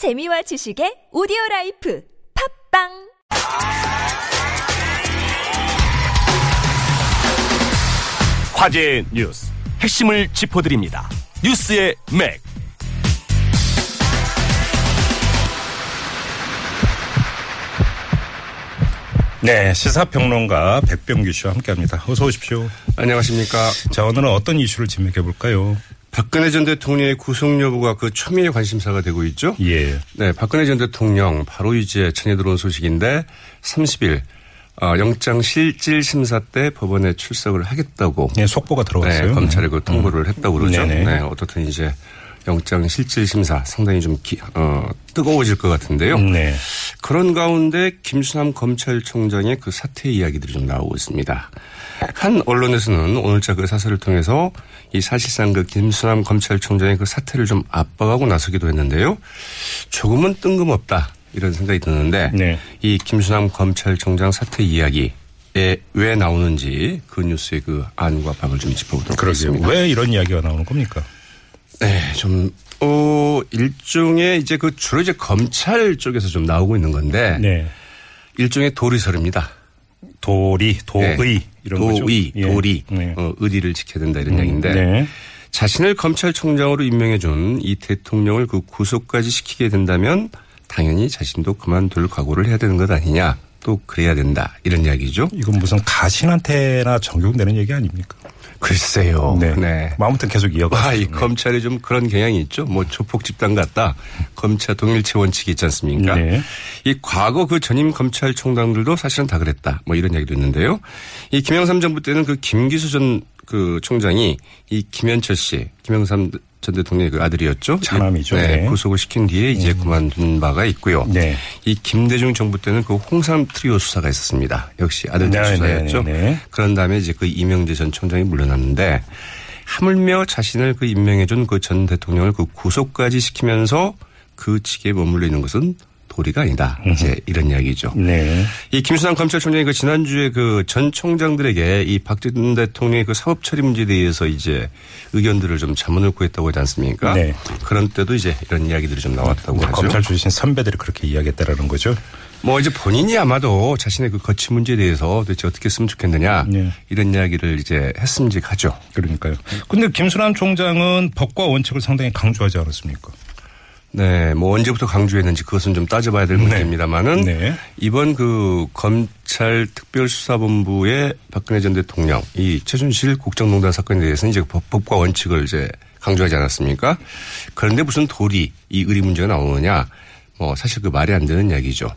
재미와 지식의 오디오 life 팟빵 화제의 뉴스 핵심을 짚어드립니다. 뉴스의 맥. 네, 시사평론가 백병규 씨와 함께합니다. 어서 오십시오. 안녕하십니까. 자, 오늘은 어떤 이슈를 진맥해 볼까요? 박근혜 전 대통령의 구속 여부가 그 초미의 관심사가 되고 있죠. 예. 네, 박근혜 전 대통령 바로 이제 전해 들어온 소식인데 30일 어, 영장 실질 심사 때 법원에 출석을 하겠다고 네, 속보가 들어왔어요. 네, 검찰에 그 통보를 했다고 그러죠. 네네. 네, 어떻든 이제 영장 실질 심사 상당히 좀 기, 어, 뜨거워질 것 같은데요. 네. 그런 가운데 김수남 검찰총장의 그 사퇴 이야기들이 좀 나오고 있습니다. 한 언론에서는 오늘자 그 사설을 통해서 이 사실상 그 김수남 검찰총장의 그 사퇴를 좀 압박하고 나서기도 했는데요. 조금은 뜬금없다 이런 생각이 드는데 네. 이 김수남 검찰총장 사퇴 이야기 에 왜 나오는지 그 뉴스의 그 안과 박을 좀 짚어보도록 그러게요. 하겠습니다. 왜 이런 이야기가 나오는 겁니까? 네, 좀, 어, 일종의 이제 그 주로 이제 검찰 쪽에서 좀 나오고 있는 건데. 네. 일종의 도리설입니다. 도리, 도의 네. 이런 거죠. 도의, 예. 도리, 네. 어, 의리를 지켜야 된다 이런 얘기인데. 네. 자신을 검찰총장으로 임명해준 이 대통령을 그 구속까지 시키게 된다면 당연히 자신도 그만둘 각오를 해야 되는 것 아니냐. 또 그래야 된다. 이런 이야기죠. 이건 무슨 가신한테나 적용되는 얘기 아닙니까? 글쎄요. 네. 네. 뭐 아무튼 계속 이어가. 아, 이 검찰이 좀 그런 경향이 있죠. 뭐 조폭 집단 같다. 검찰 동일체 원칙이 있지 않습니까? 네. 이 과거 그 전임 검찰총장들도 사실은 다 그랬다. 뭐 이런 얘기도 있는데요. 이 김영삼 정부 때는 그 김기수 전 그 총장이 이 김현철 씨, 김영삼 전 대통령의 그 아들이었죠. 차남이죠. 네. 네. 구속을 시킨 뒤에 이제 그만둔 바가 있고요. 네. 이 김대중 정부 때는 그 홍삼 트리오 수사가 있었습니다. 역시 아들들 네, 수사였죠. 네, 네, 네. 그런 다음에 이제 그 이명재 전 총장이 물러났는데 하물며 자신을 그 임명해준 그 전 대통령을 그 구속까지 시키면서 그 직에 머물러 있는 것은 도리가 아니다. 이제 이런 이야기죠. 네. 이 김수남 검찰총장이 그 지난주에 그 전 총장들에게 이 박진 대통령의 그 사법 처리 문제에 대해서 이제 의견들을 좀 자문을 구했다고 하지 않습니까? 네. 그런 때도 이제 이런 이야기들이 좀 나왔다고 하죠. 검찰 출신 선배들이 그렇게 이야기했다라는 거죠. 뭐 이제 본인이 아마도 자신의 그 거취 문제에 대해서 도대체 어떻게 했으면 좋겠느냐 네. 이런 이야기를 이제 했음직하죠. 그러니까요. 근데 김순환 총장은 법과 원칙을 상당히 강조하지 않았습니까? 네, 뭐 언제부터 강조했는지 그것은 좀 따져봐야 될 문제입니다만은 네. 이번 그 검찰 특별수사본부의 박근혜 전 대통령 이 최순실 국정농단 사건에 대해서는 이제 법, 법과 원칙을 이제 강조하지 않았습니까? 그런데 무슨 도리 이 의리 문제가 나오느냐? 뭐 사실 그 말이 안 되는 이야기죠.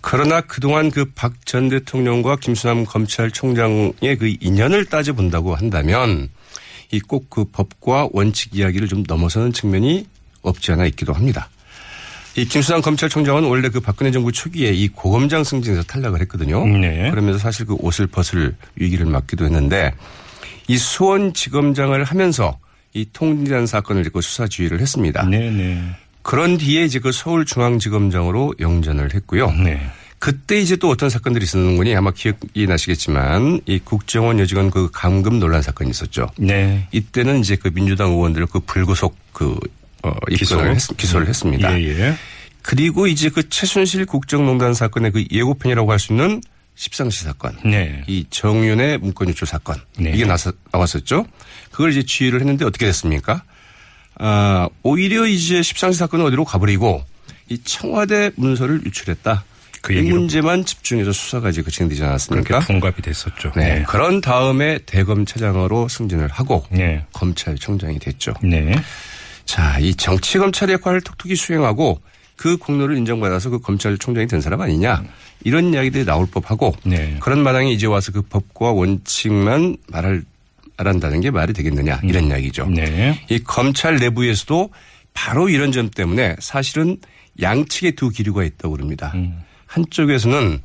그러나 그동안 그 박 전 대통령과 김수남 검찰총장의 그 인연을 따져본다고 한다면 이 꼭 그 법과 원칙 이야기를 좀 넘어서는 측면이 없지 않아 있기도 합니다. 이 김수남 검찰총장은 원래 그 박근혜 정부 초기에 이 고검장 승진에서 탈락을 했거든요. 네. 그러면서 사실 그 옷을 벗을 위기를 맞기도 했는데 이 수원지검장을 하면서 이 통일한 사건을 그 수사 지휘를 했습니다. 네네. 그런 뒤에 이제 그 서울중앙지검장으로 영전을 했고요. 네. 그때 이제 또 어떤 사건들이 있었는 거니 아마 기억이 나시겠지만 이 국정원 여직원 그 감금 논란 사건이 있었죠. 네. 이때는 이제 그 민주당 의원들 그 불구속 그 어, 입건을 기소. 했, 기소를 했습니다. 예, 예. 그리고 이제 그 최순실 국정농단 사건의 그 예고편이라고 할 수 있는 십상시 사건. 네. 이 정윤의 문건 유출 사건. 네. 이게 나서, 나왔었죠. 그걸 이제 지휘를 했는데 어떻게 됐습니까? 아, 오히려 이제 십상시 사건은 어디로 가버리고 이 청와대 문서를 유출했다. 그 문제만 집중해서 수사가 이제 진행되지 그렇게 않았습니까? 분갑이 됐었죠. 네. 그런 다음에 대검차장으로 승진을 하고 네. 검찰총장이 됐죠. 네. 자, 이 정치 검찰 역할을 톡톡히 수행하고 그 공로를 인정받아서 그 검찰총장이 된 사람 아니냐 이런 이야기들이 나올 법하고 네. 그런 마당에 이제 와서 그 법과 원칙만 말할 말한다는 게 말이 되겠느냐 이런 이야기죠. 네. 이 검찰 내부에서도 바로 이런 점 때문에 사실은 양측의 두 기류가 있다고 그럽니다. 음. 한쪽에서는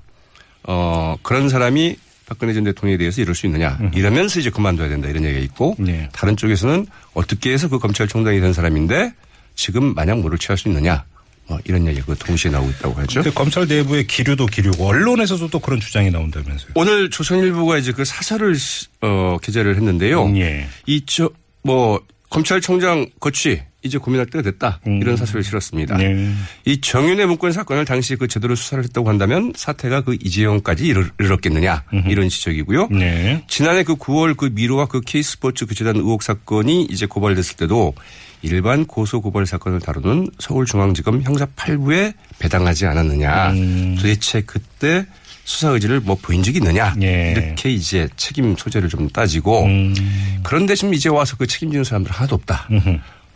어 그런 사람이 박근혜 전 대통령에 대해서 이럴 수 있느냐 이러면서 이제 그만둬야 된다 이런 얘기가 있고 네. 다른 쪽에서는 어떻게 해서 그 검찰총장이 된 사람인데 지금 마냥 뭐를 취할 수 있느냐 뭐 이런 얘기가 동시에 나오고 있다고 하죠. 근데 검찰 내부의 기류도 기류고 언론에서도 또 그런 주장이 나온다면서요. 오늘 조선일보가 이제 그 사설을 시- 어, 게재를 했는데요. 예. 이저 뭐 검찰총장 거취 이제 고민할 때가 됐다. 이런 사실을 실었습니다. 네. 이 정윤의 문건 사건을 당시 그 제대로 수사를 했다고 한다면 사태가 그 이재용까지 이르- 이르렀겠느냐 이런 지적이고요. 네. 지난해 그 9월 그 미로와 그 K스포츠 그 재단 의혹 사건이 이제 고발됐을 때도 일반 고소 고발 사건을 다루는 서울중앙지검 형사 8부에 배당하지 않았느냐. 음. 도대체 그때 수사 의지를 뭐 보인 적이 있느냐. 예. 이렇게 이제 책임 소재를 좀 따지고 음. 그런데 지금 이제 와서 그 책임지는 사람들 하나도 없다.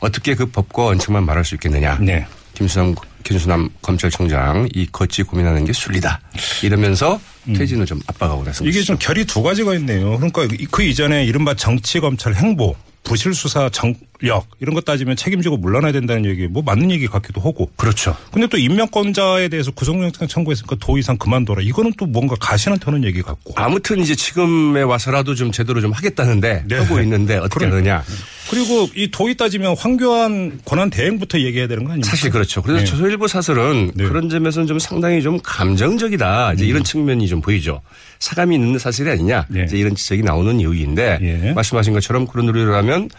어떻게 그 법과 원칙만 말할 수 있겠느냐. 네. 김수남, 김수남 검찰총장 이 거치 고민하는 게 순리다. 이러면서 퇴진을 좀 압박하고. 음. 이게 좀 결이 두 가지가 있네요. 그러니까 그 이전에 이른바 정치 검찰 행보, 부실 수사 정력 이런 것 따지면 책임지고 물러나야 된다는 얘기 뭐 맞는 얘기 같기도 하고. 그렇죠. 근데 또 임명권자에 대해서 구속영장 청구했으니까 더 이상 그만둬라. 이거는 또 뭔가 가시한테 하는 얘기 같고. 아무튼 이제 지금에 와서라도 좀 제대로 좀 하겠다는데 네. 하고 있는데 어떻게 그러니까. 하느냐. 그리고 이 도의 따지면 황교안 권한 대행부터 얘기해야 되는 거 아닙니까? 사실 그렇죠. 그래서 네. 조선일보 사설은 네. 그런 점에서는 좀 상당히 좀 감정적이다. 이제 이런 측면이 좀 보이죠. 사감이 있는 사실이 아니냐. 네. 이제 이런 지적이 나오는 이유인데 예. 말씀하신 것처럼 그런 노래라면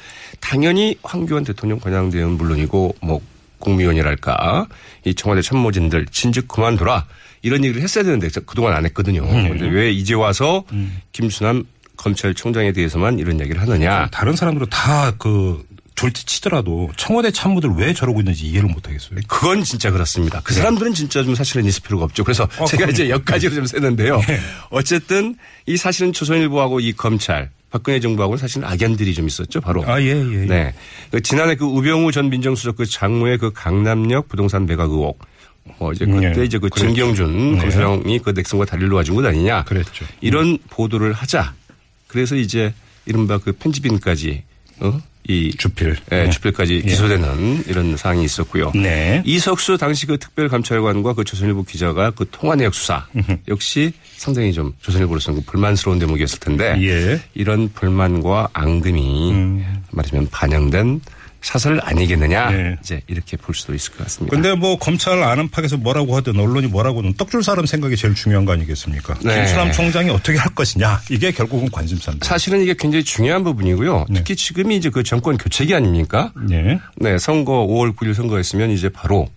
당연히 황교안 대통령 권양 대행은 물론이고 뭐 국무위원이랄까 이 청와대 참모진들 진즉 그만둬라 이런 얘기를 했어야 되는데 그동안 안 했거든요. 음. 그런데 왜 이제 와서 김순남 검찰총장에 대해서만 이런 얘기를 하느냐. 다른 사람들은 다그 둘째치더라도 청와대 참모들 왜 저러고 있는지 이해를 못 하겠어요. 그건 진짜 그렇습니다. 그 사람들은 진짜 좀 사실은 있을 필요가 없죠. 그래서 어, 제가 그럼요. 이제 여기까지로 좀 세는데요. 네. 어쨌든 이 사실은 조선일보하고 이 검찰 박근혜 정부하고는 사실은 악연들이 좀 있었죠. 바로. 아, 예, 예. 예. 네. 그 지난해 그 우병우 전 민정수석 그 장모의 그 강남역 부동산 매각 의혹. 뭐 이제 그때 네. 이제 그 그랬죠. 진경준 네. 검사장이 그 넥슨과 다리를 놓아준 것 아니냐. 그랬죠. 이런 보도를 하자. 그래서 이제 이른바 그 편집인까지 어? 이 주필. 예, 네. 주필까지 기소되는 이런 사항이 있었고요. 네. 이석수 당시 그 특별감찰관과 그 조선일보 기자가 그 통화 내역 수사 역시 상당히 좀 조선일보로서는 그 불만스러운 대목이었을 텐데 예. 이런 불만과 앙금이 말하자면 반영된 사설 아니겠느냐 네. 이제 이렇게 볼 수도 있을 것 같습니다. 근데 뭐 검찰 안은팍에서 뭐라고 하든 언론이 뭐라고 하든 떡줄 사람 생각이 제일 중요한 거 아니겠습니까? 네. 김수남 총장이 어떻게 할 것이냐 이게 결국은 관심사입니다. 사실은 이게 굉장히 중요한 부분이고요. 네. 특히 지금이 이제 그 정권 교체기 아닙니까? 네. 네, 선거 5월 9일 선거했으면 이제 바로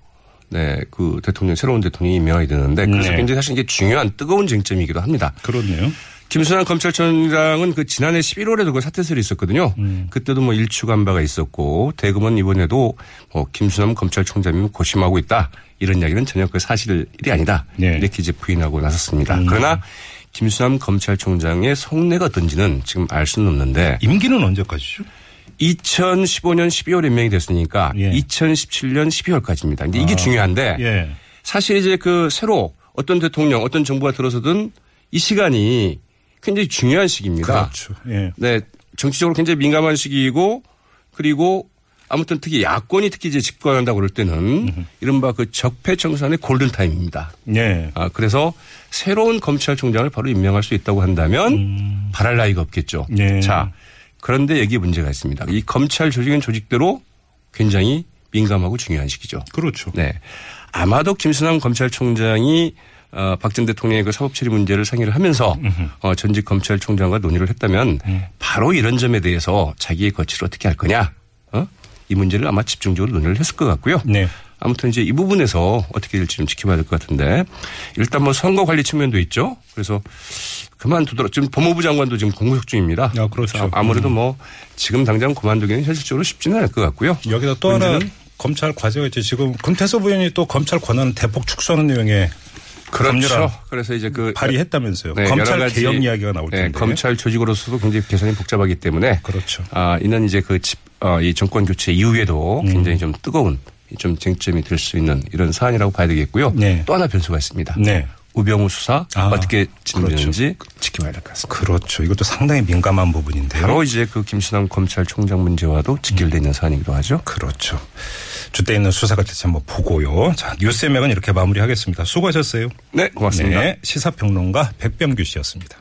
네, 그 대통령 새로운 대통령이 임명이 되는데 그래서 네. 굉장히 사실 이게 중요한 뜨거운 쟁점이기도 합니다. 그렇네요. 김순환 검찰총장은 그 지난해 11월에도 그 사퇴설이 있었거든요. 음. 그때도 뭐 일축한 바가 있었고 대검은 이번에도 뭐 김순환 검찰총장이 고심하고 있다 이런 이야기는 전혀 그 사실이 아니다 네. 음. 이렇게 이제 부인하고 나섰습니다. 그러나 김순환 검찰총장의 속내가 어떤지는 지금 알 수는 없는데 임기는 언제까지죠? 2015년 12월에 임명이 됐으니까 예. 2017년 12월까지입니다. 근데 이게 아. 중요한데 예. 사실 이제 그 새로 어떤 대통령 어떤 정부가 들어서든 이 시간이 굉장히 중요한 시기입니다. 그렇죠. 예. 네, 정치적으로 굉장히 민감한 시기이고 그리고 아무튼 특히 야권이 특히 이제 집권한다고 그럴 때는 이른바 그 적폐청산의 골든타임입니다. 예. 아, 그래서 새로운 검찰총장을 바로 임명할 수 있다고 한다면 바랄 나위가 없겠죠. 네. 자, 그런데 여기에 문제가 있습니다. 이 검찰 조직은 조직대로 굉장히 민감하고 중요한 시기죠. 그렇죠. 네. 아마도 김순환 검찰총장이 어, 박전 대통령의 그 사법 처리 문제를 상의를 하면서 어, 전직 검찰총장과 논의를 했다면 바로 이런 점에 대해서 자기의 거취를 어떻게 할 거냐. 어? 이 문제를 아마 집중적으로 논의를 했을 것 같고요. 네. 아무튼 이제 이 부분에서 어떻게 될지 좀 지켜봐야 될 것 같은데 일단 뭐 선거 관리 측면도 있죠. 그래서 그만두더라. 지금 법무부 장관도 지금 공무역 중입니다. 아, 그렇죠. 아무래도 뭐 지금 당장 그만두기는 현실적으로 쉽지는 않을 것 같고요. 여기다 또 하나? 검찰 과제가 있지. 지금 금태섭 의원이 또 검찰 권한을 대폭 축소하는 내용의 그렇죠. 법률안 그래서 이제 그 발의했다면서요. 네, 검찰 여러 가지, 개혁 이야기가 나올 네, 텐데. 검찰 조직으로서도 굉장히 개선이 복잡하기 때문에 그렇죠. 아, 이는 이제 그 집, 어, 이 정권 교체 이후에도 음. 굉장히 좀 뜨거운 좀 쟁점이 될 수 있는 이런 사안이라고 봐야 되겠고요. 네. 또 하나 변수가 있습니다. 네. 우병우 수사 아, 어떻게 진행되는지 지켜봐야 될 것 같습니다. 그렇죠. 이것도 상당히 민감한 부분인데요. 바로 이제 그 김수남 검찰총장 문제와도 직결되어 있는 사안이기도 하죠. 그렇죠. 주대 있는 수사가 대체 한번 보고요. 자, 뉴스의 맥은 이렇게 마무리하겠습니다. 수고하셨어요. 네, 고맙습니다. 네, 시사평론가 백병규 씨였습니다.